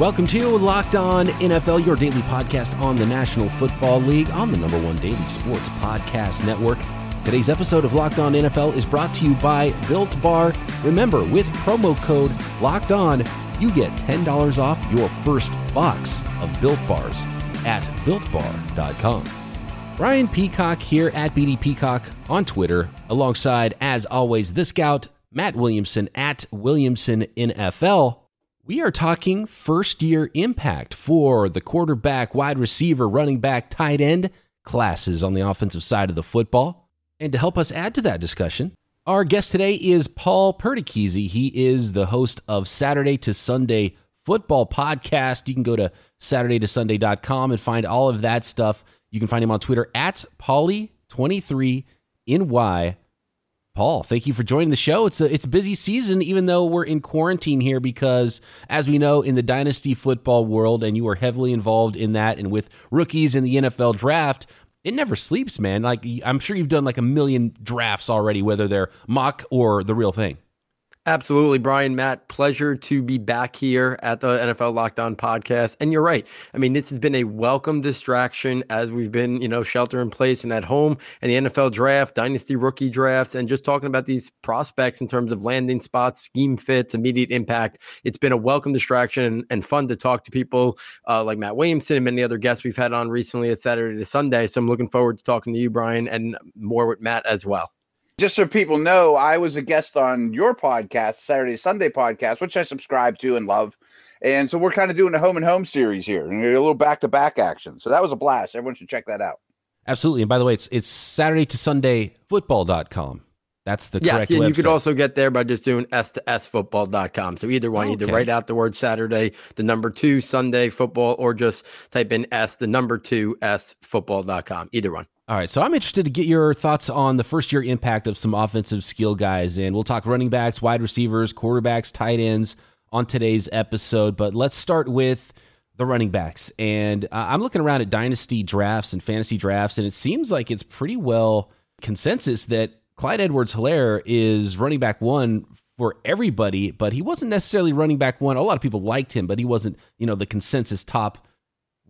Welcome to Locked On NFL, your daily podcast on the National Football League on the number one daily sports podcast network. Today's episode of Locked On NFL is brought to you by Built Bar. Remember, with promo code Locked On, you get $10 off your first box of Built Bars at BuiltBar.com. Brian Peacock here at BD Peacock on Twitter, alongside, as always, the scout, Matt Williamson at Williamson NFL. We are talking first year impact for the quarterback, wide receiver, running back, tight end classes on the offensive side of the football. And to help us add to that discussion, our guest today is Paul Perticchese. He is the host of Saturday to Sunday Football Podcast. You can go to SaturdayToSunday.com and find all of that stuff. You can find him on Twitter at Pauly23NY. Paul, thank you for joining the show. It's a it's a busy season, even though we're in quarantine here, because as we know in the dynasty football world, and you are heavily involved in that, and with rookies in the NFL draft, it never sleeps, man. Like I'm sure you've done like a million drafts already, whether they're mock or the real thing. Absolutely, Brian, Matt. Pleasure to be back here at the NFL Locked On podcast. And you're right. I mean, this has been a welcome distraction as we've been, you know, shelter in place and at home and the NFL draft, dynasty rookie drafts, and just talking about these prospects in terms of landing spots, scheme fits, immediate impact. It's been a welcome distraction and, and fun to talk to people uh, like Matt Williamson and many other guests we've had on recently at Saturday to Sunday. So I'm looking forward to talking to you, Brian, and more with Matt as well just so people know, I was a guest on your podcast, Saturday Sunday podcast, which I subscribe to and love. And so we're kind of doing a home and home series here and a little back to back action. So that was a blast. Everyone should check that out. Absolutely. And by the way, it's it's Saturday to Sunday football.com. That's the yes, correct and website. you could also get there by just doing s to s football.com. So either one, okay. either write out the word Saturday, the number two Sunday football, or just type in s the number two s football.com. Either one. All right, so I'm interested to get your thoughts on the first year impact of some offensive skill guys, and we'll talk running backs, wide receivers, quarterbacks, tight ends on today's episode. But let's start with the running backs, and uh, I'm looking around at dynasty drafts and fantasy drafts, and it seems like it's pretty well consensus that Clyde Edwards-Helaire is running back one for everybody, but he wasn't necessarily running back one. A lot of people liked him, but he wasn't, you know, the consensus top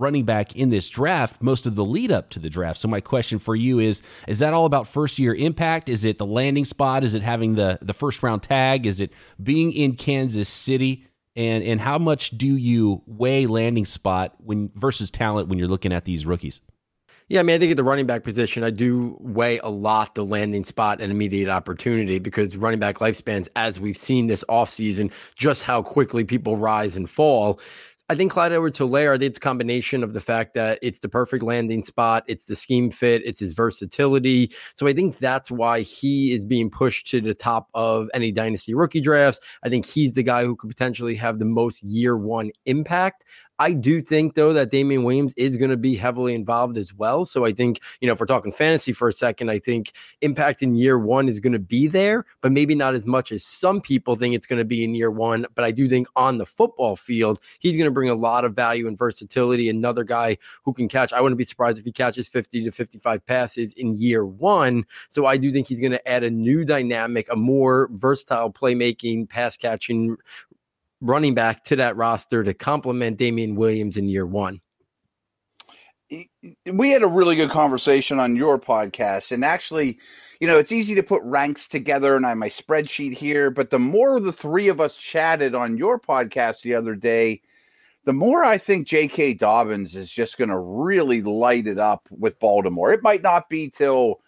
running back in this draft most of the lead up to the draft. So my question for you is is that all about first year impact? Is it the landing spot? Is it having the the first round tag? Is it being in Kansas City? And and how much do you weigh landing spot when versus talent when you're looking at these rookies? Yeah, I mean, I think at the running back position, I do weigh a lot the landing spot and immediate opportunity because running back lifespans, as we've seen this offseason, just how quickly people rise and fall. I think Clyde Edwards think it's a combination of the fact that it's the perfect landing spot, it's the scheme fit, it's his versatility. So I think that's why he is being pushed to the top of any dynasty rookie drafts. I think he's the guy who could potentially have the most year one impact. I do think though that Damien Williams is going to be heavily involved as well. So I think, you know, if we're talking fantasy for a second, I think impact in year one is going to be there, but maybe not as much as some people think it's going to be in year one. But I do think on the football field, he's going to bring a lot of value and versatility. Another guy who can catch, I wouldn't be surprised if he catches 50 to 55 passes in year one. So I do think he's going to add a new dynamic, a more versatile playmaking, pass catching running back to that roster to complement Damien Williams in year one. We had a really good conversation on your podcast, and actually, you know, it's easy to put ranks together, and I have my spreadsheet here. But the more the three of us chatted on your podcast the other day, the more I think J.K. Dobbins is just going to really light it up with Baltimore. It might not be till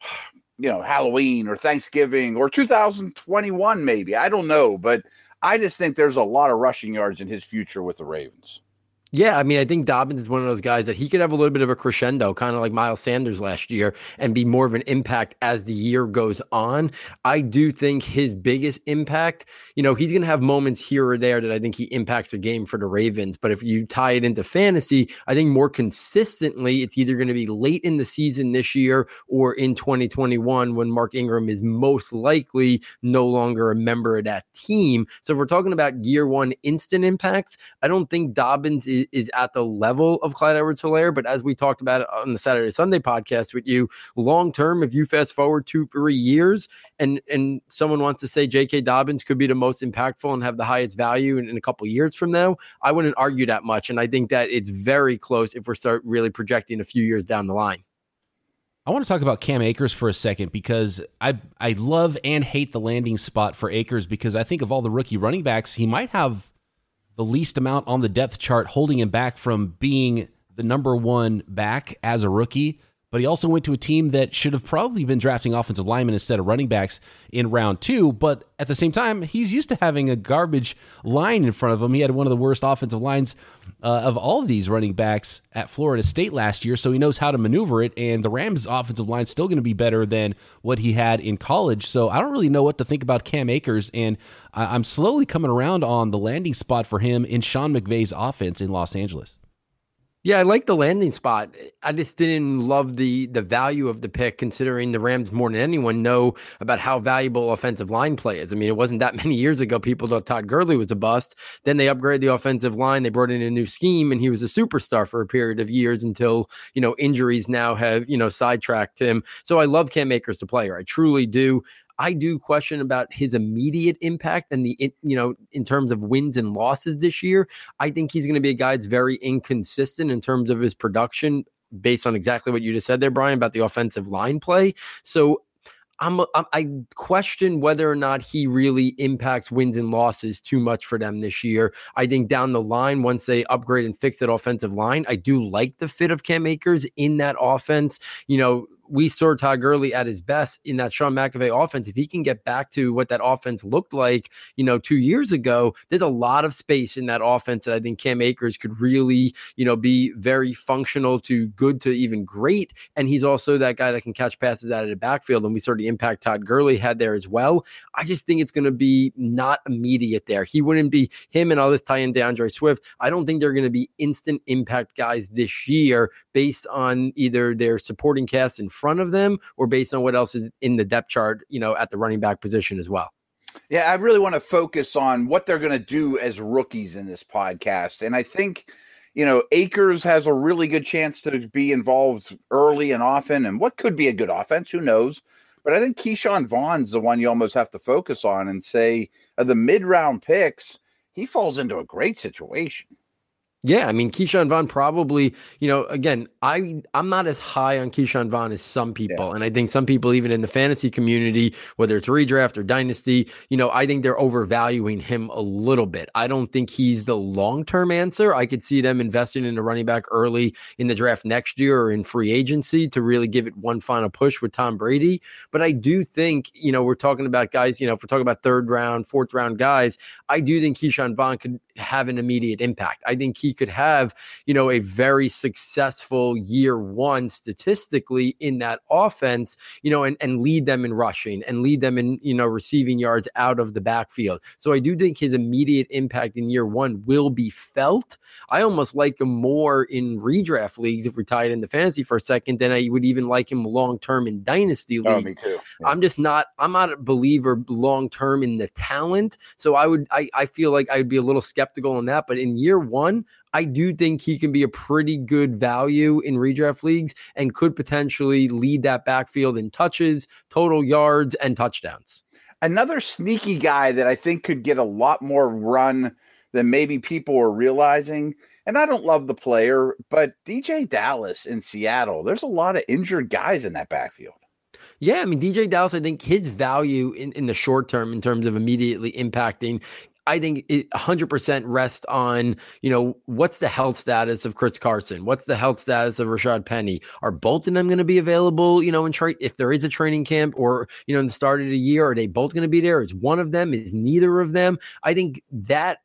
you know Halloween or Thanksgiving or 2021, maybe I don't know, but I just think there's a lot of rushing yards in his future with the Ravens. Yeah, I mean, I think Dobbins is one of those guys that he could have a little bit of a crescendo, kind of like Miles Sanders last year, and be more of an impact as the year goes on. I do think his biggest impact, you know, he's going to have moments here or there that I think he impacts a game for the Ravens. But if you tie it into fantasy, I think more consistently, it's either going to be late in the season this year or in 2021 when Mark Ingram is most likely no longer a member of that team. So if we're talking about year one instant impacts, I don't think Dobbins is is, at the level of Clyde Edwards Helaire. But as we talked about on the Saturday Sunday podcast with you, long term, if you fast forward two, three years and and someone wants to say J.K. Dobbins could be the most impactful and have the highest value in, in a couple years from now, I wouldn't argue that much. And I think that it's very close if we're start really projecting a few years down the line. I want to talk about Cam Akers for a second because I I love and hate the landing spot for Akers because I think of all the rookie running backs, he might have the least amount on the depth chart holding him back from being the number one back as a rookie but he also went to a team that should have probably been drafting offensive linemen instead of running backs in round two. But at the same time, he's used to having a garbage line in front of him. He had one of the worst offensive lines uh, of all of these running backs at Florida State last year, so he knows how to maneuver it. And the Rams' offensive line is still going to be better than what he had in college. So I don't really know what to think about Cam Akers, and I'm slowly coming around on the landing spot for him in Sean McVay's offense in Los Angeles. Yeah, I like the landing spot. I just didn't love the the value of the pick, considering the Rams more than anyone know about how valuable offensive line play is. I mean, it wasn't that many years ago people thought Todd Gurley was a bust. Then they upgraded the offensive line. They brought in a new scheme, and he was a superstar for a period of years until you know injuries now have you know sidetracked him. So I love Cam Akers, the player. I truly do. I do question about his immediate impact and the, you know, in terms of wins and losses this year. I think he's going to be a guy that's very inconsistent in terms of his production based on exactly what you just said there, Brian, about the offensive line play. So I'm, i question whether or not he really impacts wins and losses too much for them this year. I think down the line, once they upgrade and fix that offensive line, I do like the fit of Cam Akers in that offense. You know, we saw Todd Gurley at his best in that Sean McVay offense. If he can get back to what that offense looked like, you know, two years ago, there's a lot of space in that offense that I think Cam Akers could really, you know, be very functional to good to even great. And he's also that guy that can catch passes out of the backfield. And we saw the impact Todd Gurley had there as well. I just think it's going to be not immediate there. He wouldn't be him and all this tie in D'Andre Swift. I don't think they're going to be instant impact guys this year based on either their supporting cast and front of them or based on what else is in the depth chart, you know, at the running back position as well? Yeah, I really want to focus on what they're going to do as rookies in this podcast. And I think, you know, Akers has a really good chance to be involved early and often. And what could be a good offense? Who knows? But I think Ke'Shawn Vaughn's the one you almost have to focus on and say, of the mid round picks, he falls into a great situation. Yeah, I mean Ke'Shawn Vaughn probably, you know, again, I I'm not as high on Ke'Shawn Vaughn as some people, yeah. and I think some people even in the fantasy community, whether it's redraft or dynasty, you know, I think they're overvaluing him a little bit. I don't think he's the long term answer. I could see them investing in a running back early in the draft next year or in free agency to really give it one final push with Tom Brady. But I do think, you know, we're talking about guys, you know, if we're talking about third round, fourth round guys, I do think Ke'Shawn Vaughn could have an immediate impact. I think he could have, you know, a very successful year one statistically in that offense, you know, and, and lead them in rushing and lead them in, you know, receiving yards out of the backfield. So I do think his immediate impact in year one will be felt. I almost like him more in redraft leagues if we tie it into fantasy for a second than I would even like him long term in dynasty leagues. Oh, me too. Yeah. I'm just not, I'm not a believer long term in the talent. So I would, I, I feel like I would be a little skeptical on that. But in year one, I do think he can be a pretty good value in redraft leagues and could potentially lead that backfield in touches, total yards, and touchdowns. Another sneaky guy that I think could get a lot more run than maybe people are realizing. And I don't love the player, but DeeJay Dallas in Seattle, there's a lot of injured guys in that backfield. Yeah, I mean, DeeJay Dallas, I think his value in, in the short term, in terms of immediately impacting I think it 100% rest on, you know, what's the health status of Chris Carson? What's the health status of Rashad Penny? Are both of them going to be available, you know, in trade if there is a training camp or, you know, in the start of the year, are they both going to be there? Is one of them? Is neither of them? I think that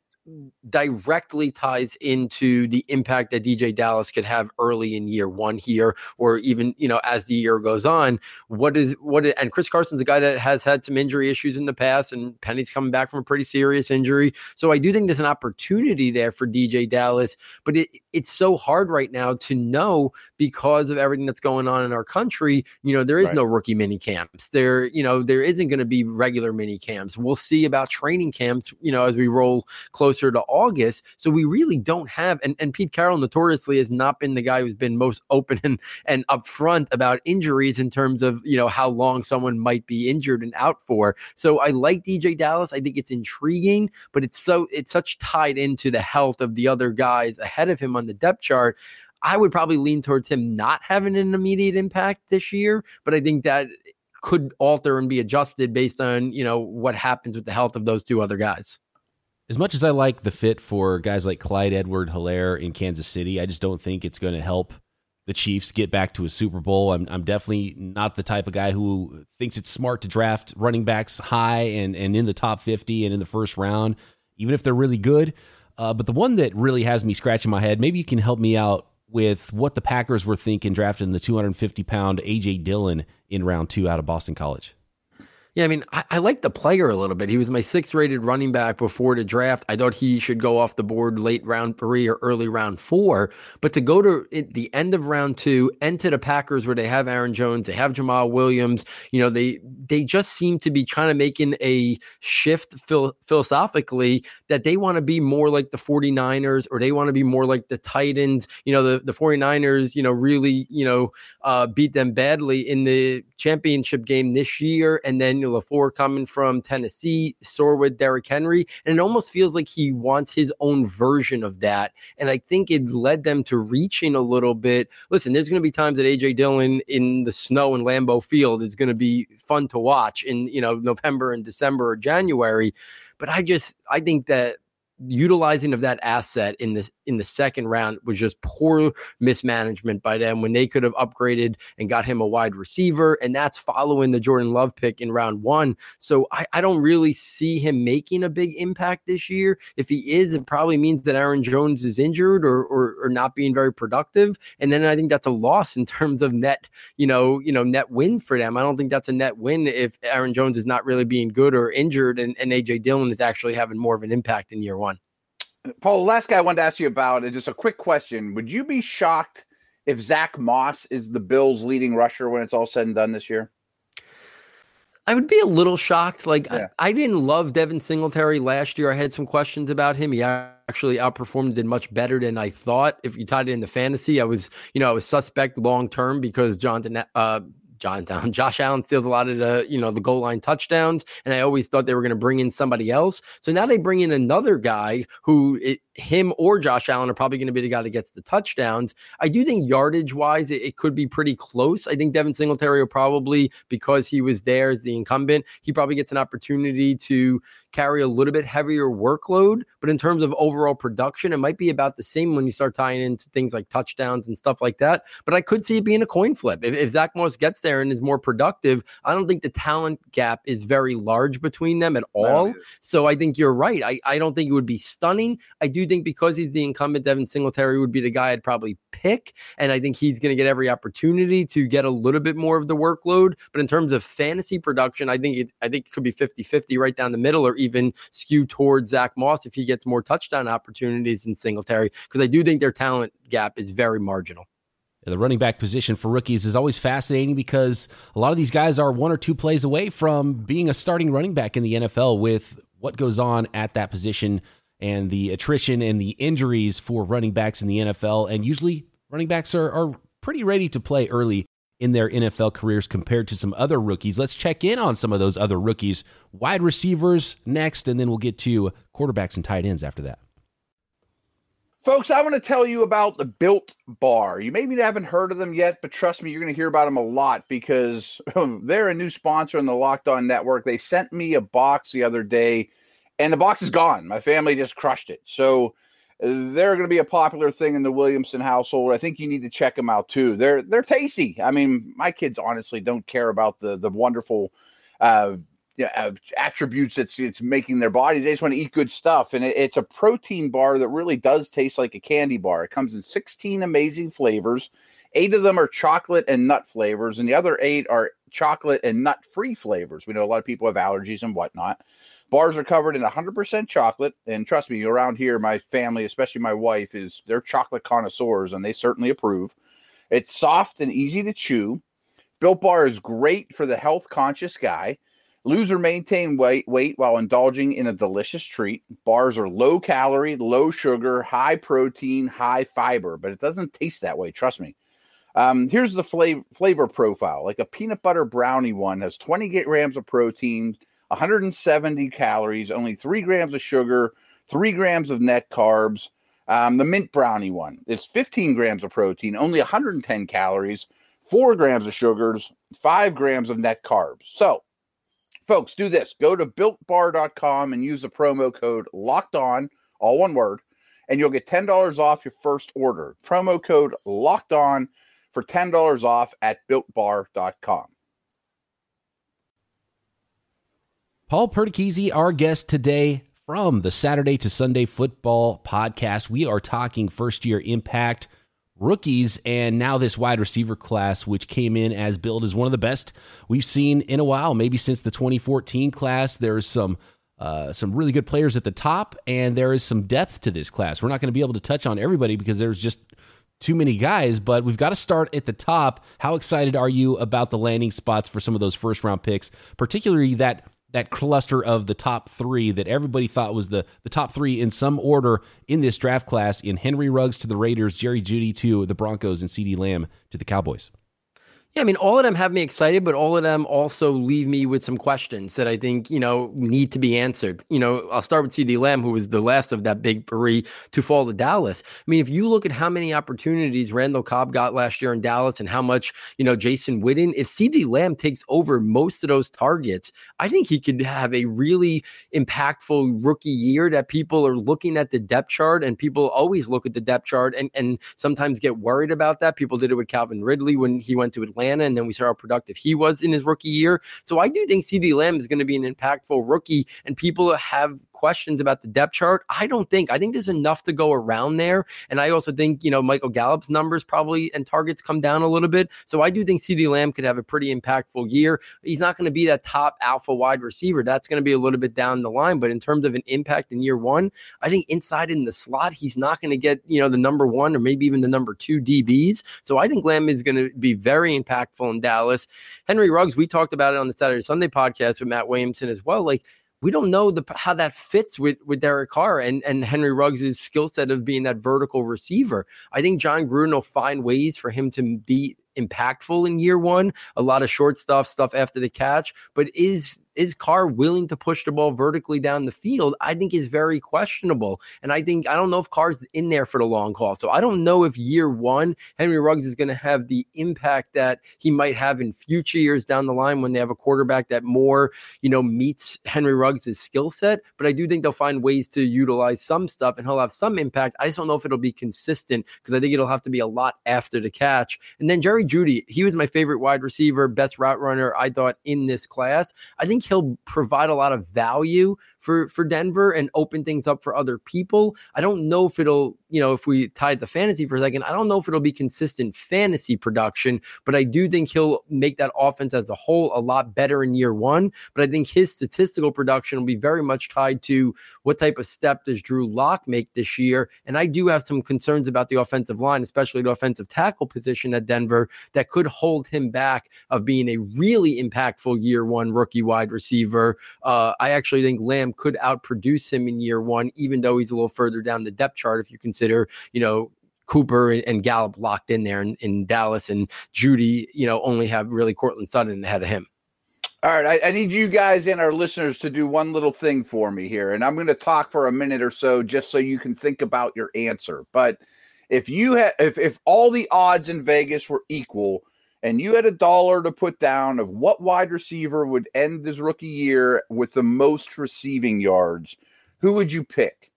directly ties into the impact that DeeJay Dallas could have early in year one here, or even you know as the year goes on. What is what? Is, and Chris Carson's a guy that has had some injury issues in the past, and Penny's coming back from a pretty serious injury. So I do think there's an opportunity there for DeeJay Dallas, but it, it's so hard right now to know because of everything that's going on in our country. You know, there is right. no rookie mini camps. There, you know, there isn't going to be regular mini camps. We'll see about training camps. You know, as we roll close closer to August. So we really don't have, and, and Pete Carroll notoriously has not been the guy who's been most open and, and upfront about injuries in terms of, you know, how long someone might be injured and out for. So I like DeeJay Dallas. I think it's intriguing, but it's so, it's such tied into the health of the other guys ahead of him on the depth chart. I would probably lean towards him not having an immediate impact this year, but I think that could alter and be adjusted based on, you know, what happens with the health of those two other guys. As much as I like the fit for guys like Clyde Edward Helaire in Kansas City, I just don't think it's going to help the Chiefs get back to a Super Bowl. I'm, I'm definitely not the type of guy who thinks it's smart to draft running backs high and, and in the top 50 and in the first round, even if they're really good. Uh, but the one that really has me scratching my head, maybe you can help me out with what the Packers were thinking drafting the 250 pound AJ Dillon in round two out of Boston College. Yeah, I mean, I, I like the player a little bit. He was my sixth rated running back before the draft. I thought he should go off the board late round three or early round four. But to go to the end of round two and to the Packers where they have Aaron Jones, they have Jamaal Williams, you know, they they just seem to be kind of making a shift phil- philosophically that they want to be more like the 49ers or they want to be more like the Titans. You know, the, the 49ers, you know, really, you know, uh, beat them badly in the championship game this year. And then LaFleur coming from Tennessee, sore with Derrick Henry. And it almost feels like he wants his own version of that. And I think it led them to reaching a little bit. Listen, there's going to be times that AJ Dillon in the snow in Lambeau Field is going to be fun to watch in, you know, November and December or January. But I just, I think that utilizing of that asset in the in the second round was just poor mismanagement by them when they could have upgraded and got him a wide receiver and that's following the Jordan Love pick in round one. So I, I don't really see him making a big impact this year. If he is it probably means that Aaron Jones is injured or, or or not being very productive and then I think that's a loss in terms of net you know you know net win for them. I don't think that's a net win if Aaron Jones is not really being good or injured and, and AJ Dillon is actually having more of an impact in year one Paul, the last guy I wanted to ask you about is just a quick question. Would you be shocked if Zach Moss is the Bills' leading rusher when it's all said and done this year? I would be a little shocked. Like yeah. I, I, didn't love Devin Singletary last year. I had some questions about him. He actually outperformed, did much better than I thought. If you tied it into fantasy, I was, you know, I was suspect long term because Jonathan uh, Jonathan. Josh Allen steals a lot of the, you know, the goal line touchdowns. And I always thought they were going to bring in somebody else. So now they bring in another guy who it, him or Josh Allen are probably going to be the guy that gets the touchdowns. I do think yardage wise, it, it, could be pretty close. I think Devin Singletary will probably, because he was there as the incumbent, he probably gets an opportunity to carry a little bit heavier workload. But in terms of overall production, it might be about the same when you start tying into things like touchdowns and stuff like that. But I could see it being a coin flip. If, if Zach Moss gets there and is more productive, I don't think the talent gap is very large between them at all. So I think you're right. I, I don't think it would be stunning. I do think because he's the incumbent, Devin Singletary would be the guy I'd probably pick. And I think he's going to get every opportunity to get a little bit more of the workload. But in terms of fantasy production, I think it I think it could be 50 50 right down the middle or even skew towards Zach Moss if he gets more touchdown opportunities in Singletary. Because I do think their talent gap is very marginal. The running back position for rookies is always fascinating because a lot of these guys are one or two plays away from being a starting running back in the NFL with what goes on at that position and the attrition and the injuries for running backs in the NFL. And usually, running backs are, are pretty ready to play early in their NFL careers compared to some other rookies. Let's check in on some of those other rookies. Wide receivers next, and then we'll get to quarterbacks and tight ends after that. Folks, I want to tell you about the Built Bar. You maybe haven't heard of them yet, but trust me, you're going to hear about them a lot because they're a new sponsor on the Locked On Network. They sent me a box the other day and the box is gone. My family just crushed it. So they're going to be a popular thing in the Williamson household. I think you need to check them out too. They're they're tasty. I mean, my kids honestly don't care about the the wonderful uh, uh, attributes it's it's making their bodies. They just want to eat good stuff, and it, it's a protein bar that really does taste like a candy bar. It comes in 16 amazing flavors. Eight of them are chocolate and nut flavors, and the other eight are chocolate and nut free flavors. We know a lot of people have allergies and whatnot. Bars are covered in 100% chocolate. And trust me, around here, my family, especially my wife, is they're chocolate connoisseurs and they certainly approve. It's soft and easy to chew. Built Bar is great for the health conscious guy. Lose or maintain weight, weight while indulging in a delicious treat. Bars are low calorie, low sugar, high protein, high fiber, but it doesn't taste that way. Trust me. Um, here's the flavor, flavor profile like a peanut butter brownie one has 20 grams of protein, 170 calories, only three grams of sugar, three grams of net carbs. Um, the mint brownie one is 15 grams of protein, only 110 calories, four grams of sugars, five grams of net carbs. So, folks, do this go to builtbar.com and use the promo code locked on, all one word, and you'll get $10 off your first order. Promo code locked on for $10 off at builtbar.com. Paul Perticchese, our guest today from the Saturday to Sunday Football podcast. We are talking first year impact rookies and now this wide receiver class, which came in as billed as one of the best we've seen in a while, maybe since the 2014 class. There's some uh, some really good players at the top, and there is some depth to this class. We're not going to be able to touch on everybody because there's just too many guys, but we've got to start at the top. How excited are you about the landing spots for some of those first round picks, particularly that that cluster of the top three that everybody thought was the, the top three in some order in this draft class in Henry Ruggs to the Raiders, Jerry Jeudy to the Broncos, and CeeDee Lamb to the Cowboys. Yeah, I mean, all of them have me excited, but all of them also leave me with some questions that I think, you know, need to be answered. You know, I'll start with CeeDee Lamb, who was the last of that big three to fall to Dallas. I mean, if you look at how many opportunities Randall Cobb got last year in Dallas and how much, you know, Jason Witten, if CeeDee Lamb takes over most of those targets, I think he could have a really impactful rookie year that people are looking at the depth chart and people always look at the depth chart and, and sometimes get worried about that. People did it with Calvin Ridley when he went to Atlanta Atlanta, and then we saw how productive he was in his rookie year. So I do think CeeDee Lamb is going to be an impactful rookie, and people have questions about the depth chart. I don't think. I think there's enough to go around there. And I also think, you know, Michael Gallup's numbers probably and targets come down a little bit. So I do think CeeDee Lamb could have a pretty impactful year. He's not going to be that top alpha wide receiver. That's going to be a little bit down the line. But in terms of an impact in year one, I think inside in the slot, he's not going to get, you know, the number one or maybe even the number two DBs. So I think Lamb is going to be very impactful in Dallas. Henry Ruggs, we talked about it on the Saturday Sunday podcast with Matt Williamson as well. Like we don't know the how that fits with with Derek Carr and and Henry Ruggs' skill set of being that vertical receiver. I think Jon Gruden will find ways for him to be impactful in year one. A lot of short stuff, stuff after the catch, but is is Carr willing to push the ball vertically down the field? I think is very questionable. And I think I don't know if Carr's in there for the long haul. So I don't know if year one Henry Ruggs is going to have the impact that he might have in future years down the line when they have a quarterback that more, you know, meets Henry Ruggs' skill set. But I do think they'll find ways to utilize some stuff and he'll have some impact. I just don't know if it'll be consistent because I think it'll have to be a lot after the catch. And then Jerry Jeudy, he was my favorite wide receiver, best route runner, I thought, in this class. I think he'll provide a lot of value for for Denver and open things up for other people. I don't know if it'll, you know, if we tied the fantasy for a second, I don't know if it'll be consistent fantasy production, but I do think he'll make that offense as a whole a lot better in year one. But I think his statistical production will be very much tied to what type of step does Drew Lock make this year. And I do have some concerns about the offensive line, especially the offensive tackle position at Denver, that could hold him back of being a really impactful year one rookie wide receiver. Uh, I actually think Lamb could outproduce him in year one, even though he's a little further down the depth chart. If you consider, you know, Cooper and Gallup locked in there in, in Dallas, and Jeudy, you know, only have really Courtland Sutton ahead of him. All right, I, I, need you guys and our listeners to do one little thing for me here, and I'm going to talk for a minute or so just so you can think about your answer. But if you had, if if all the odds in Vegas were equal, and you had a dollar to put down of what wide receiver would end his rookie year with the most receiving yards, who would you pick?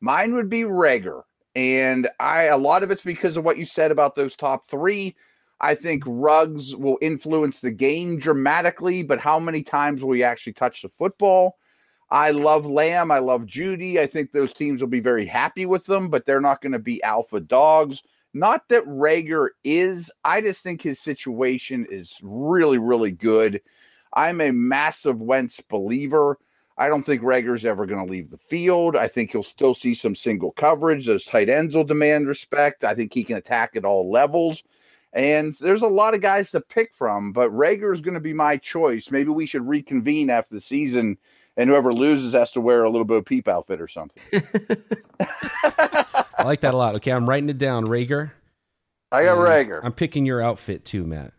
Mine would be Reagor. And I a lot of it's because of what you said about those top three. I think Ruggs will influence the game dramatically, but how many times will he actually touch the football? I love Lamb. I love Jeudy. I think those teams will be very happy with them, but they're not going to be alpha dogs. Not that Reagor is, I just think his situation is really, really good. I'm a massive Wentz believer. I don't think Reagor's ever going to leave the field. I think he'll still see some single coverage. Those tight ends will demand respect. I think he can attack at all levels. And there's a lot of guys to pick from, but Reagor is going to be my choice. Maybe we should reconvene after the season, and whoever loses has to wear a little Bo Peep outfit or something. I like that a lot. Okay, I'm writing it down, Reagor. I got Reagor. I'm picking your outfit too, Matt.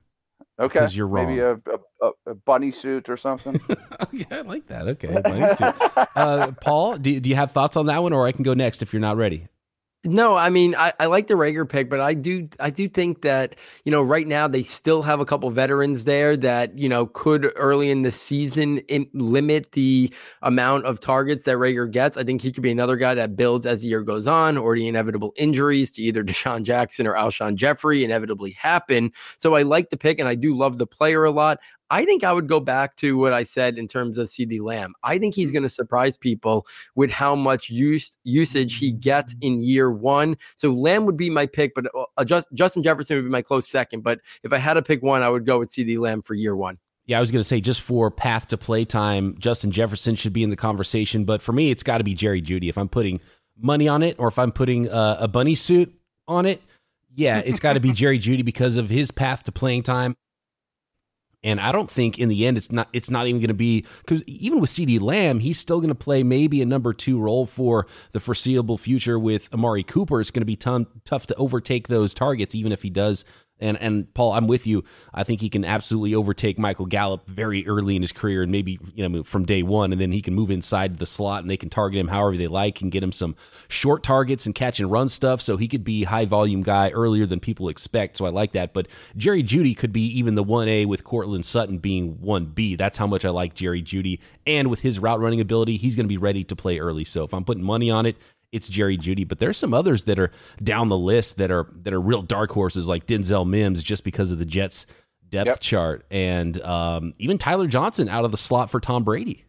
Okay, because you're wrong. Maybe a, a, a bunny suit or something. yeah, I like that. Okay, bunny suit. Uh, Paul, do, do you have thoughts on that one, or I can go next if you're not ready? No, I mean I, I like the Reagor pick, but I do I do think that you know right now they still have a couple veterans there that you know could early in the season in, limit the amount of targets that Reagor gets. I think he could be another guy that builds as the year goes on, or the inevitable injuries to either DeSean Jackson or Alshon Jeffery inevitably happen. So I like the pick, and I do love the player a lot. I think I would go back to what I said in terms of CeeDee Lamb. I think he's going to surprise people with how much use, usage he gets in year one. So Lamb would be my pick, but uh, just, Justin Jefferson would be my close second. But if I had to pick one, I would go with CeeDee Lamb for year one. Yeah, I was going to say just for path to play time, Justin Jefferson should be in the conversation. But for me, it's got to be Jerry Jeudy. If I'm putting money on it, or if I'm putting uh, a bunny suit on it, yeah, it's got to be Jerry Jeudy because of his path to playing time. And I don't think in the end it's not it's not even going to be because even with CeeDee Lamb, he's still going to play maybe a number two role for the foreseeable future. With Amari Cooper, it's going to be ton, tough to overtake those targets, even if he does and and Paul, I'm with you. I think he can absolutely overtake Michael Gallup very early in his career, and maybe you know from day one, and then he can move inside the slot, and they can target him however they like, and get him some short targets and catch and run stuff. So he could be high volume guy earlier than people expect. So I like that. But Jerry Jeudy could be even the one A with Courtland Sutton being one B. That's how much I like Jerry Jeudy, and with his route running ability, he's going to be ready to play early. So if I'm putting money on it, it's Jerry Jeudy, but there's some others that are down the list that are that are real dark horses like Denzel Mims just because of the Jets depth yep. chart, and um, even Tyler Johnson out of the slot for Tom Brady.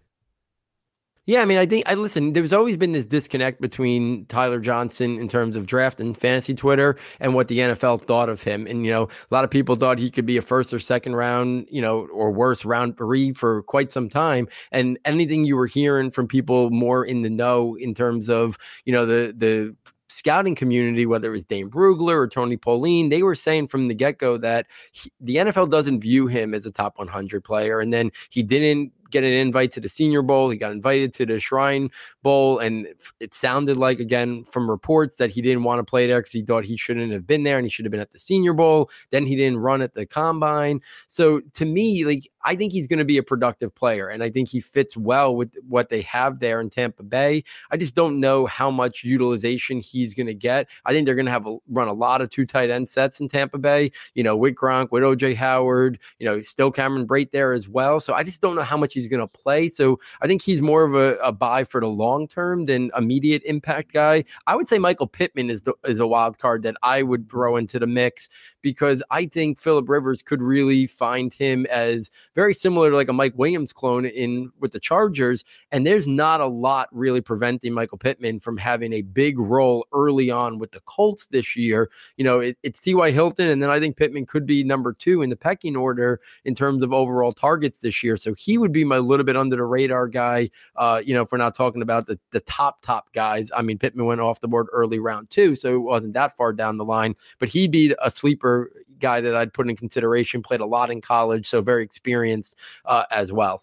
Yeah, I mean, I think I listen. There's always been this disconnect between Tyler Johnson in terms of draft and fantasy Twitter and what the NFL thought of him. And you know, a lot of people thought he could be a first or second round, you know, or worse, round three for quite some time. And anything you were hearing from people more in the know in terms of you know the the scouting community, whether it was Dane Brugler or Tony Pauline, they were saying from the get go that he, the NFL doesn't view him as a top 100 player. And then he didn't get an invite to the Senior Bowl. He got invited to the Shrine Bowl, and it sounded like again from reports that he didn't want to play there because he thought he shouldn't have been there and he should have been at the Senior Bowl. Then he didn't run at the Combine. So to me, like I think he's going to be a productive player, and I think he fits well with what they have there in Tampa Bay. I just don't know how much utilization he's going to get. I think they're going to have a, run a lot of two tight end sets in Tampa Bay. You know, with Gronk, with OJ Howard, you know, still Cameron Brate there as well. So I just don't know how much he's going to play. So I think he's more of a, a buy for the long term than immediate impact guy. I would say Michael Pittman is the, is a wild card that I would throw into the mix because I think Philip Rivers could really find him as very similar to like a Mike Williams clone in with the Chargers. And there's not a lot really preventing Michael Pittman from having a big role early on with the Colts this year. You know, it, it's T.Y. Hilton, and then I think Pittman could be number two in the pecking order in terms of overall targets this year. So he would be my little bit under the radar guy. Uh, you know, if we're not talking about the the top top guys, I mean Pittman went off the board early round two, so it wasn't that far down the line. But he'd be a sleeper guy that I'd put in consideration. Played a lot in college, so very experienced uh, as well.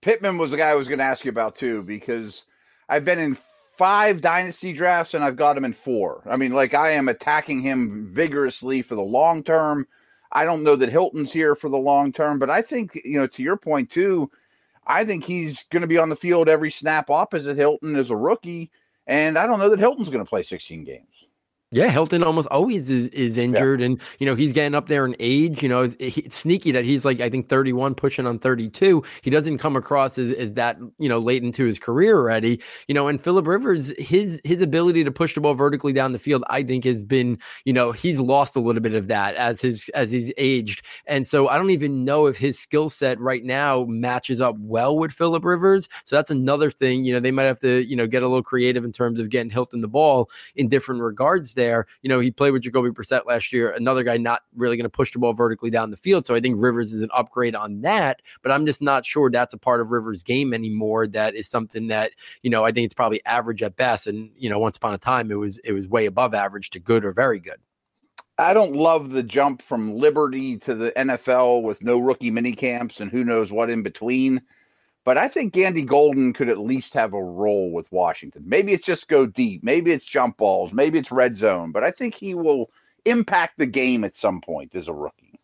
Pittman was the guy I was going to ask you about too, because I've been in five dynasty drafts and I've got him in four. I mean, like I am attacking him vigorously for the long term. I don't know that Hilton's here for the long term, but I think, you know, to your point too, I think he's going to be on the field every snap opposite Hilton as a rookie. And I don't know that Hilton's going to play 16 games. Yeah, Hilton almost always is, is injured, yeah. and you know he's getting up there in age. You know, it's, it's, sneaky that he's like I think thirty one, pushing on thirty two. He doesn't come across as, as that you know late into his career already. You know, and Philip Rivers, his his ability to push the ball vertically down the field, I think has been you know he's lost a little bit of that as his as he's aged, and so I don't even know if his skill set right now matches up well with Philip Rivers. So that's another thing. You know, they might have to you know get a little creative in terms of getting Hilton the ball in different regards there. You know, he played with Jacoby Brissett last year, another guy not really going to push the ball vertically down the field. So I think Rivers is an upgrade on that, but I'm just not sure that's a part of Rivers' game anymore. That is something that, you know, I think it's probably average at best. And, you know, once upon a time it was it was way above average to good or very good. I don't love the jump from Liberty to the NFL with no rookie mini camps and who knows what in between. But I think Gandy Golden could at least have a role with Washington. Maybe it's just go deep. Maybe it's jump balls. Maybe it's red zone. But I think he will impact the game at some point as a rookie.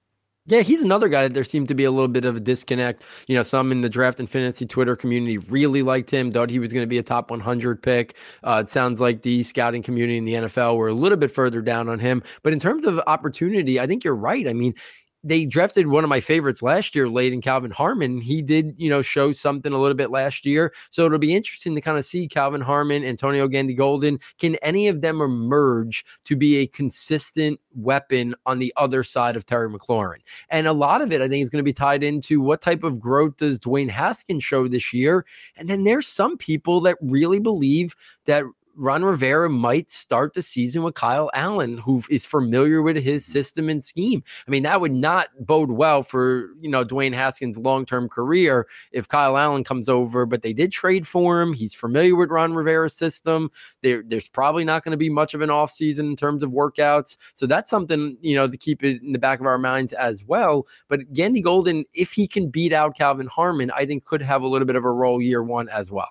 Yeah, he's another guy that there seemed to be a little bit of a disconnect. You know, some in the draft and fantasy Twitter community really liked him, thought he was going to be a top 100 pick. Uh, it sounds like the scouting community in the NFL were a little bit further down on him. But in terms of opportunity, I think you're right. I mean, they drafted one of my favorites last year late in Kelvin Harmon. He did, you know, show something a little bit last year. So it'll be interesting to kind of see Kelvin Harmon, Antonio Gandy Golden. Can any of them emerge to be a consistent weapon on the other side of Terry McLaurin? And a lot of it, I think, is going to be tied into what type of growth does Dwayne Haskins show this year? And then there's some people that really believe that Ron Rivera might start the season with Kyle Allen, who is familiar with his system and scheme. I mean, that would not bode well for, you know, Dwayne Haskins' long term career if Kyle Allen comes over, but they did trade for him. He's familiar with Ron Rivera's system. There, there's probably not going to be much of an offseason in terms of workouts. So that's something, you know, to keep it in the back of our minds as well. But Gandy Golden, if he can beat out Kelvin Harmon, I think could have a little bit of a role year one as well.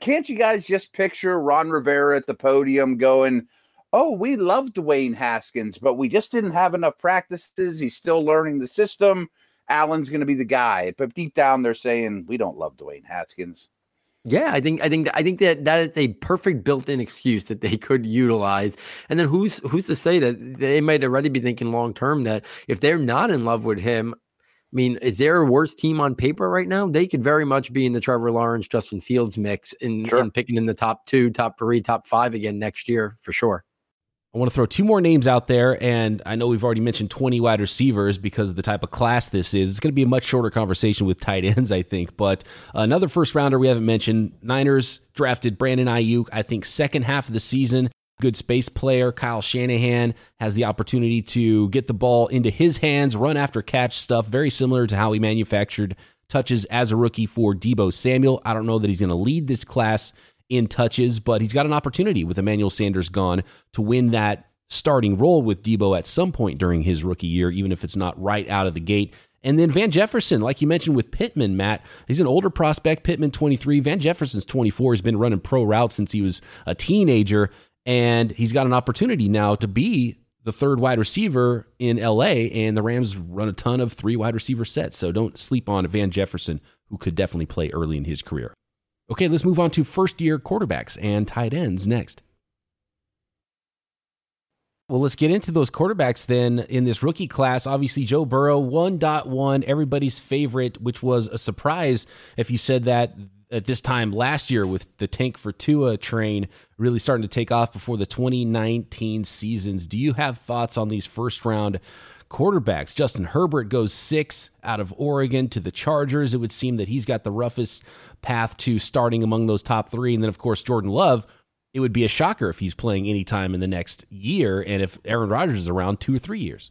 Can't you guys just picture Ron Rivera at the podium going, Oh, we love Dwayne Haskins, but we just didn't have enough practices. He's still learning the system. Allen's going to be the guy. But deep down, they're saying, We don't love Dwayne Haskins. Yeah, I think I think I think that that is a perfect built-in excuse that they could utilize. And then who's who's to say that they might already be thinking long term that if they're not in love with him, I mean, is there a worse team on paper right now? They could very much be in the Trevor Lawrence, Justin Fields mix and, sure. picking in the top two, top three, top five again next year for sure. I want to throw two more names out there, and I know we've already mentioned 20 wide receivers because of the type of class this is. It's going to be a much shorter conversation with tight ends, I think. But another first rounder we haven't mentioned Niners drafted Brandon Aiyuk, I think, second half of the season good space player. Kyle Shanahan has the opportunity to get the ball into his hands, run after catch stuff, very similar to how he manufactured touches as a rookie for Deebo Samuel. I don't know that he's going to lead this class in touches, but he's got an opportunity with Emmanuel Sanders gone to win that starting role with Deebo at some point during his rookie year, even if it's not right out of the gate. And then Van Jefferson, like you mentioned with Pittman, Matt, he's an older prospect. Pittman, 23. Van Jefferson's 24. He's been running pro routes since he was a teenager and he's got an opportunity now to be the third wide receiver in LA, and the Rams run a ton of three wide receiver sets. So don't sleep on Van Jefferson, who could definitely play early in his career. Okay, let's move on to first year quarterbacks and tight ends next. Well, let's get into those quarterbacks then in this rookie class. Obviously, Joe Burrow, 1.1, everybody's favorite, which was a surprise if you said that at this time last year with the tank for Tua train really starting to take off before the 2019 seasons. Do you have thoughts on these first round quarterbacks? Justin Herbert goes six out of Oregon to the Chargers. It would seem that he's got the roughest path to starting among those top three. And then, of course, Jordan Love. It would be a shocker if he's playing anytime in the next year and if Aaron Rodgers is around two or three years.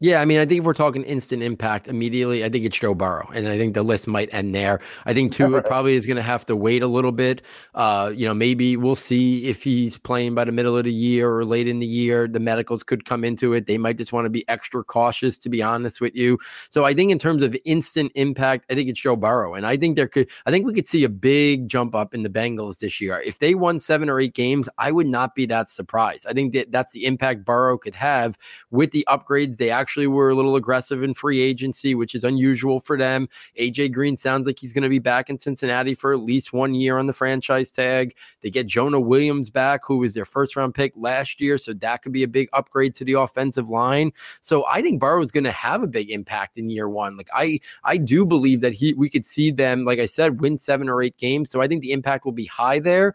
Yeah, I mean, I think if we're talking instant impact immediately, I think it's Joe Burrow, and I think the list might end there. I think Tua probably is going to have to wait a little bit. Uh, you know, maybe we'll see if he's playing by the middle of the year or late in the year. The medicals could come into it. They might just want to be extra cautious, to be honest with you. So I think in terms of instant impact, I think it's Joe Burrow, and I think there could, I think we could see a big jump up in the Bengals this year. If they won seven or eight games, I would not be that surprised. I think that that's the impact Burrow could have with the upgrades they actually actually were a little aggressive in free agency, which is unusual for them. AJ Green sounds like he's going to be back in Cincinnati for at least one year on the franchise tag. They get Jonah Williams back, who was their first round pick last year. So that could be a big upgrade to the offensive line. So I think Burrow is going to have a big impact in year one. Like I, I do believe that he, we could see them, like I said, win seven or eight games. So I think the impact will be high there.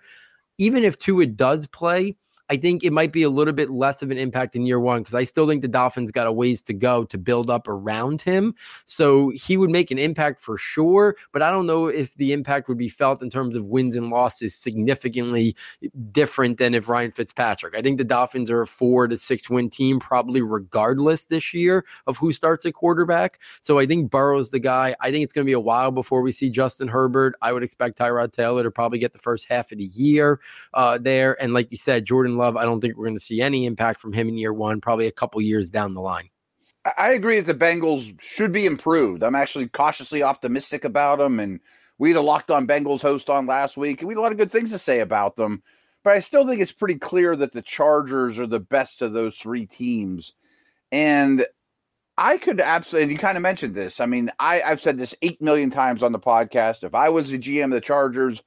Even if Tua does play, I think it might be a little bit less of an impact in year one because I still think the Dolphins got a ways to go to build up around him. So he would make an impact for sure, but I don't know if the impact would be felt in terms of wins and losses significantly different than if Ryan Fitzpatrick. I think the Dolphins are a four to six win team, probably regardless this year of who starts at quarterback. So I think Burrow's the guy. I think it's going to be a while before we see Justin Herbert. I would expect Tyrod Taylor to probably get the first half of the year uh, there. And like you said, Jordan Love, I don't think we're going to see any impact from him in year one, probably a couple years down the line. I agree that the Bengals should be improved. I'm actually cautiously optimistic about them. And we had a locked on Bengals host on last week, and we had a lot of good things to say about them. But I still think it's pretty clear that the Chargers are the best of those three teams. And I could absolutely, you kind of mentioned this. I mean, I, I've said this 8 million times on the podcast. If I was the GM of the Chargers,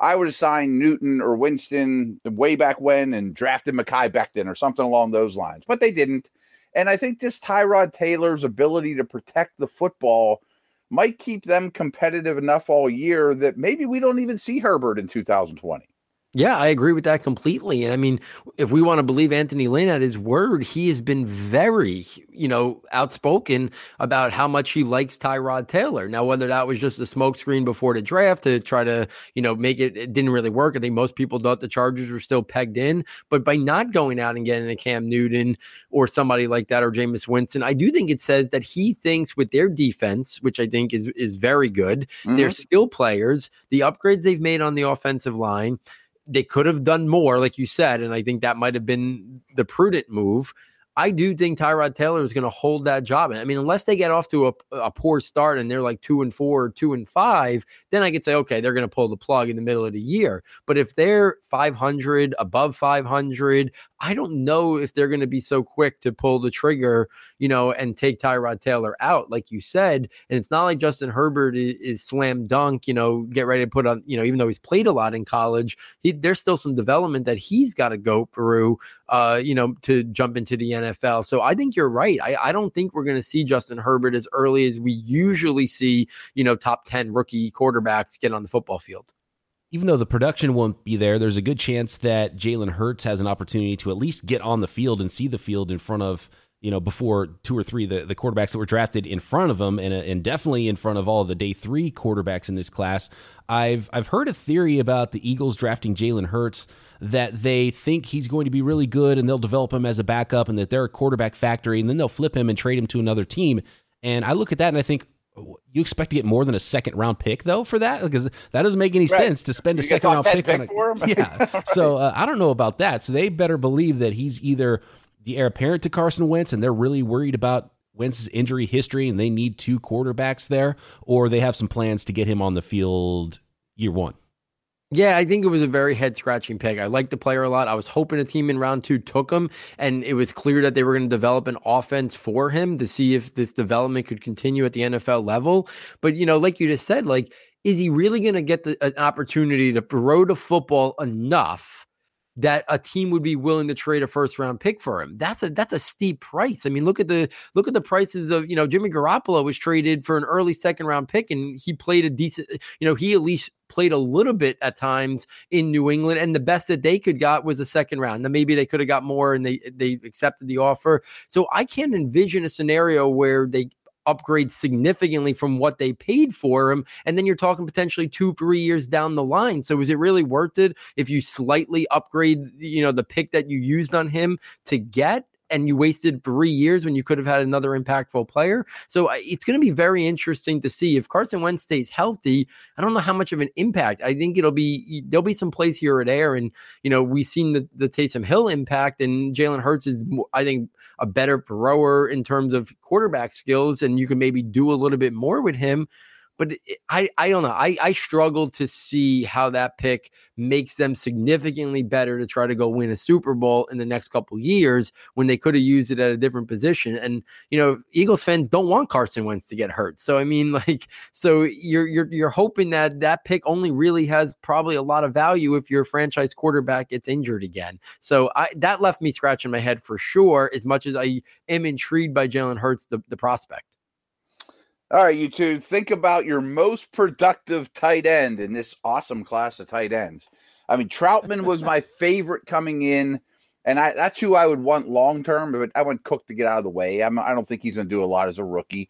I would have signed Newton or Winston way back when and drafted Mekhi Becton or something along those lines. But they didn't. And I think this Tyrod Taylor's ability to protect the football might keep them competitive enough all year that maybe we don't even see Herbert in 2020. Yeah, I agree with that completely. And I mean, if we want to believe Anthony Lynn at his word, he has been very, you know, outspoken about how much he likes Tyrod Taylor. Now, whether that was just a smokescreen before the draft to try to, you know, make it, it didn't really work. I think most people thought the Chargers were still pegged in. But by not going out and getting a Cam Newton or somebody like that or Jameis Winston, I do think it says that he thinks with their defense, which I think is is very good, mm-hmm. their skill players, the upgrades they've made on the offensive line they could have done more, like you said, and I think that might have been the prudent move. I do think Tyrod Taylor is going to hold that job. I mean, unless they get off to a, a, poor start and they're like two and four, or two and five, then I could say, okay, they're going to pull the plug in the middle of the year. But if they're 500, above 500, I don't know if they're going to be so quick to pull the trigger, you know, and take Tyrod Taylor out, like you said. And it's not like Justin Herbert is, is slam dunk, you know, get ready to put on, you know, even though he's played a lot in college, he, there's still some development that he's got to go through, uh, you know, to jump into the NFL. So I think you're right. I, I don't think we're going to see Justin Herbert as early as we usually see, you know, top 10 rookie quarterbacks get on the football field even though the production won't be there, there's a good chance that Jalen Hurts has an opportunity to at least get on the field and see the field in front of, you know, before two or three the, the quarterbacks that were drafted in front of him and, uh, and definitely in front of all of the day three quarterbacks in this class. I've I've heard a theory about the Eagles drafting Jalen Hurts that they think he's going to be really good and they'll develop him as a backup and that they're a quarterback factory and then they'll flip him and trade him to another team. And I look at that and I think, you expect to get more than a second round pick though for that because that doesn't make any right. sense to spend a second round pick, pick, on a, yeah right. so uh, i don't know about that so they better believe that he's either the heir apparent to carson wentz and they're really worried about wentz's injury history and they need two quarterbacks there or they have some plans to get him on the field year one yeah, I think it was a very head scratching pick. I like the player a lot. I was hoping a team in round two took him, and it was clear that they were going to develop an offense for him to see if this development could continue at the NFL level. But, you know, like you just said, like, is he really going to get the, an opportunity to throw the football enough? That a team would be willing to trade a first round pick for him. That's a that's a steep price. I mean, look at the look at the prices of you know Jimmy Garoppolo was traded for an early second round pick, and he played a decent. You know, he at least played a little bit at times in New England, and the best that they could got was a second round. Then maybe they could have got more, and they they accepted the offer. So I can't envision a scenario where they upgrade significantly from what they paid for him. And then you're talking potentially two, three years down the line. So is it really worth it if you slightly upgrade, you know, the pick that you used on him to get? And you wasted three years when you could have had another impactful player. So it's going to be very interesting to see if Carson Wentz stays healthy. I don't know how much of an impact. I think it'll be there'll be some plays here or there, and you know we've seen the the Taysom Hill impact, and Jalen Hurts is I think a better thrower in terms of quarterback skills, and you can maybe do a little bit more with him. But I, I don't know. I, I struggle to see how that pick makes them significantly better to try to go win a Super Bowl in the next couple years when they could have used it at a different position. And you know, Eagles fans don't want Carson Wentz to get hurt. So I mean, like, so you're you're you're hoping that that pick only really has probably a lot of value if your franchise quarterback gets injured again. So I that left me scratching my head for sure. As much as I am intrigued by Jalen Hurts, the, the prospect. All right, you two, think about your most productive tight end in this awesome class of tight ends. I mean, Trautman was my favorite coming in, and I, that's who I would want long term. But I want Cook to get out of the way. I'm, I do not think he's going to do a lot as a rookie.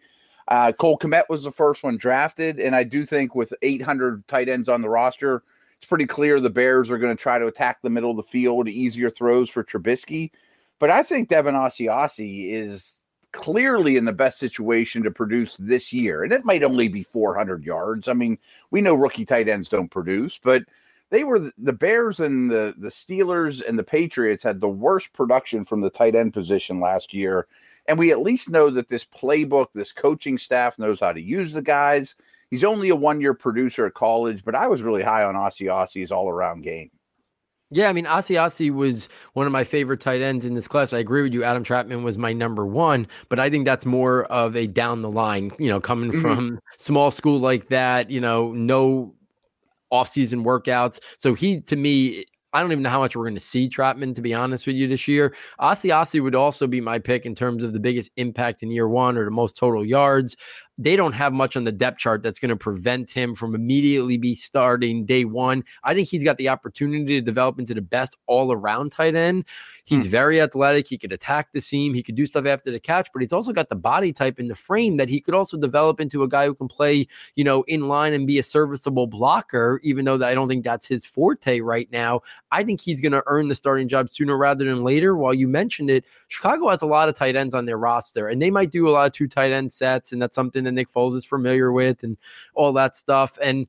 Uh, Cole Kmet was the first one drafted, and I do think with 800 tight ends on the roster, it's pretty clear the Bears are going to try to attack the middle of the field, easier throws for Trubisky. But I think Devin Asiasi is clearly in the best situation to produce this year. And it might only be 400 yards. I mean, we know rookie tight ends don't produce, but they were the Bears and the the Steelers and the Patriots had the worst production from the tight end position last year. And we at least know that this playbook, this coaching staff knows how to use the guys. He's only a one year producer at college, but I was really high on Asiasi's all around game. Yeah, I mean, Asiasi was one of my favorite tight ends in this class. I agree with you. Adam Trautman was my number one, but I think that's more of a down the line, you know, coming mm-hmm. from small school like that, you know, no off-season workouts. So he to me I don't even know how much we're going to see Trautman, to be honest with you, this year. Asiasi would also be my pick in terms of the biggest impact in year one or the most total yards they don't have much on the depth chart that's going to prevent him from immediately be starting day one. I think he's got the opportunity to develop into the best all around tight end. He's hmm. very athletic. He could attack the seam. He could do stuff after the catch, but he's also got the body type and the frame that he could also develop into a guy who can play, you know, in line and be a serviceable blocker, even though I don't think that's his forte right now. I think he's going to earn the starting job sooner rather than later. While you mentioned it, Chicago has a lot of tight ends on their roster, and they might do a lot of two tight end sets, and that's something that Nick Foles is familiar with and all that stuff. And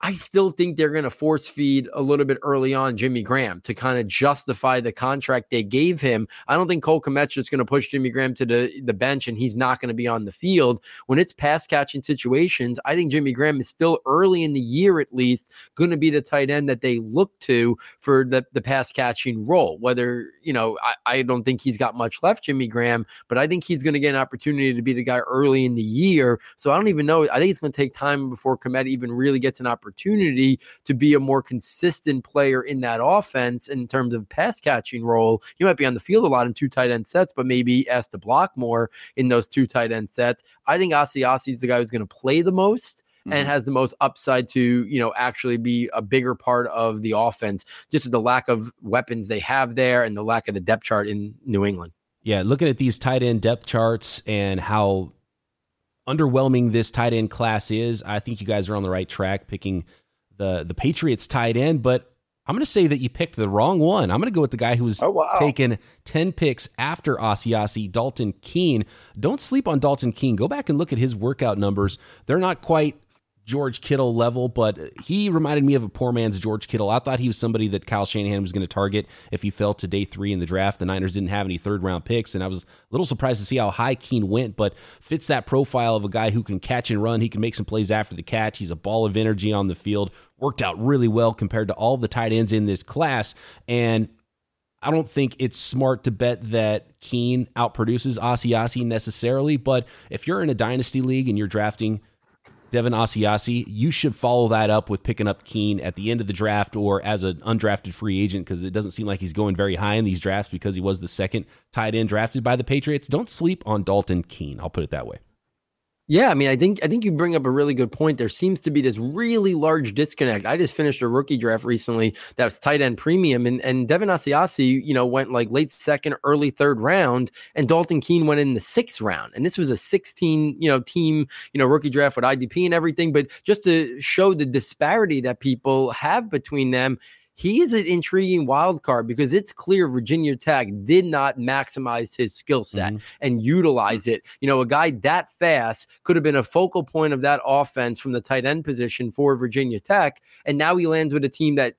I still think they're going to force feed a little bit early on Jimmy Graham to kind of justify the contract they gave him. I don't think Cole Kmet is going to push Jimmy Graham to the, the bench and he's not going to be on the field. When it's pass catching situations, I think Jimmy Graham is still early in the year at least going to be the tight end that they look to for the, the pass catching role. Whether, you know, I, I don't think he's got much left, Jimmy Graham, but I think he's going to get an opportunity to be the guy early in the year. So I don't even know. I think it's going to take time before Kmet even really gets an opportunity opportunity to be a more consistent player in that offense in terms of pass catching role. He might be on the field a lot in two tight end sets, but maybe asked to block more in those two tight end sets. I think Asiasi is the guy who's going to play the most and mm-hmm. has the most upside to you know actually be a bigger part of the offense just with the lack of weapons they have there and the lack of the depth chart in New England. Yeah, looking at these tight end depth charts and how underwhelming this tight end class is, I think you guys are on the right track picking the the Patriots tight end, but I'm going to say that you picked the wrong one. I'm going to go with the guy who was oh, wow. taken 10 picks after Asiasi, Dalton Keene. Don't sleep on Dalton Keene. Go back and look at his workout numbers. They're not quite George Kittle level, but he reminded me of a poor man's George Kittle. I thought he was somebody that Kyle Shanahan was going to target if he fell to day three in the draft. The Niners didn't have any third round picks, and I was a little surprised to see how high Keene went, but fits that profile of a guy who can catch and run. He can make some plays after the catch. He's a ball of energy on the field. Worked out really well compared to all the tight ends in this class. And I don't think it's smart to bet that Keene outproduces Asiasi necessarily, but if you're in a dynasty league and you're drafting Devin Asiasi, you should follow that up with picking up Keene at the end of the draft or as an undrafted free agent because it doesn't seem like he's going very high in these drafts because he was the second tight end drafted by the Patriots. Don't sleep on Dalton Keene. I'll put it that way. Yeah, I mean, I think I think you bring up a really good point. There seems to be this really large disconnect. I just finished a rookie draft recently that's tight end premium, and and Devin Asiasi, you know, went like late second, early third round, and Dalton Keene went in the sixth round, and this was a sixteen, you know, team, you know, rookie draft with IDP and everything. But just to show the disparity that people have between them, he is an intriguing wild card because it's clear Virginia Tech did not maximize his skill set mm-hmm. and utilize it. You know, a guy that fast could have been a focal point of that offense from the tight end position for Virginia Tech. And now he lands with a team that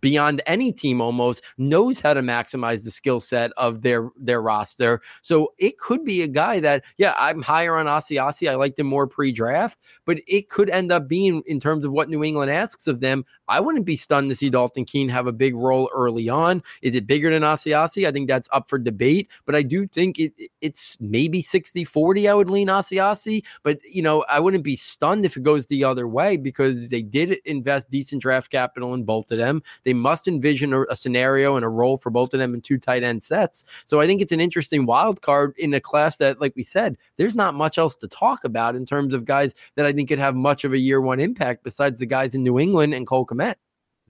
beyond any team almost knows how to maximize the skill set of their their roster. So it could be a guy that yeah, I'm higher on Asiasi. I liked him more pre-draft, but it could end up being in terms of what New England asks of them. I wouldn't be stunned to see Dalton Keene have a big role early on. Is it bigger than Asiasi? I think that's up for debate, but I do think it it's maybe 60-40 I would lean Asiasi, but you know, I wouldn't be stunned if it goes the other way because they did invest decent draft capital in both of them. They must envision a, a, scenario and a role for both of them in two tight end sets. So I think it's an interesting wild card in a class that, like we said, there's not much else to talk about in terms of guys that I think could have much of a year one impact besides the guys in New England and Cole Kmet.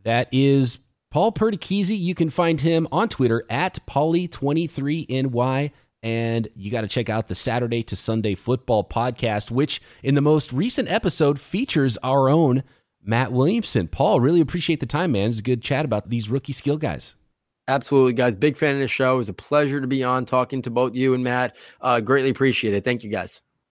That is Paul Perticchese. You can find him on Twitter at Paulie23NY. And you got to check out the Saturday to Sunday football podcast, which in the most recent episode features our own Matt Williamson. Paul, really appreciate the time, man. It's a good chat about these rookie skill guys. Absolutely, guys. Big fan of the show. It was a pleasure to be on talking to both you and Matt. Uh, greatly appreciate it. Thank you, guys.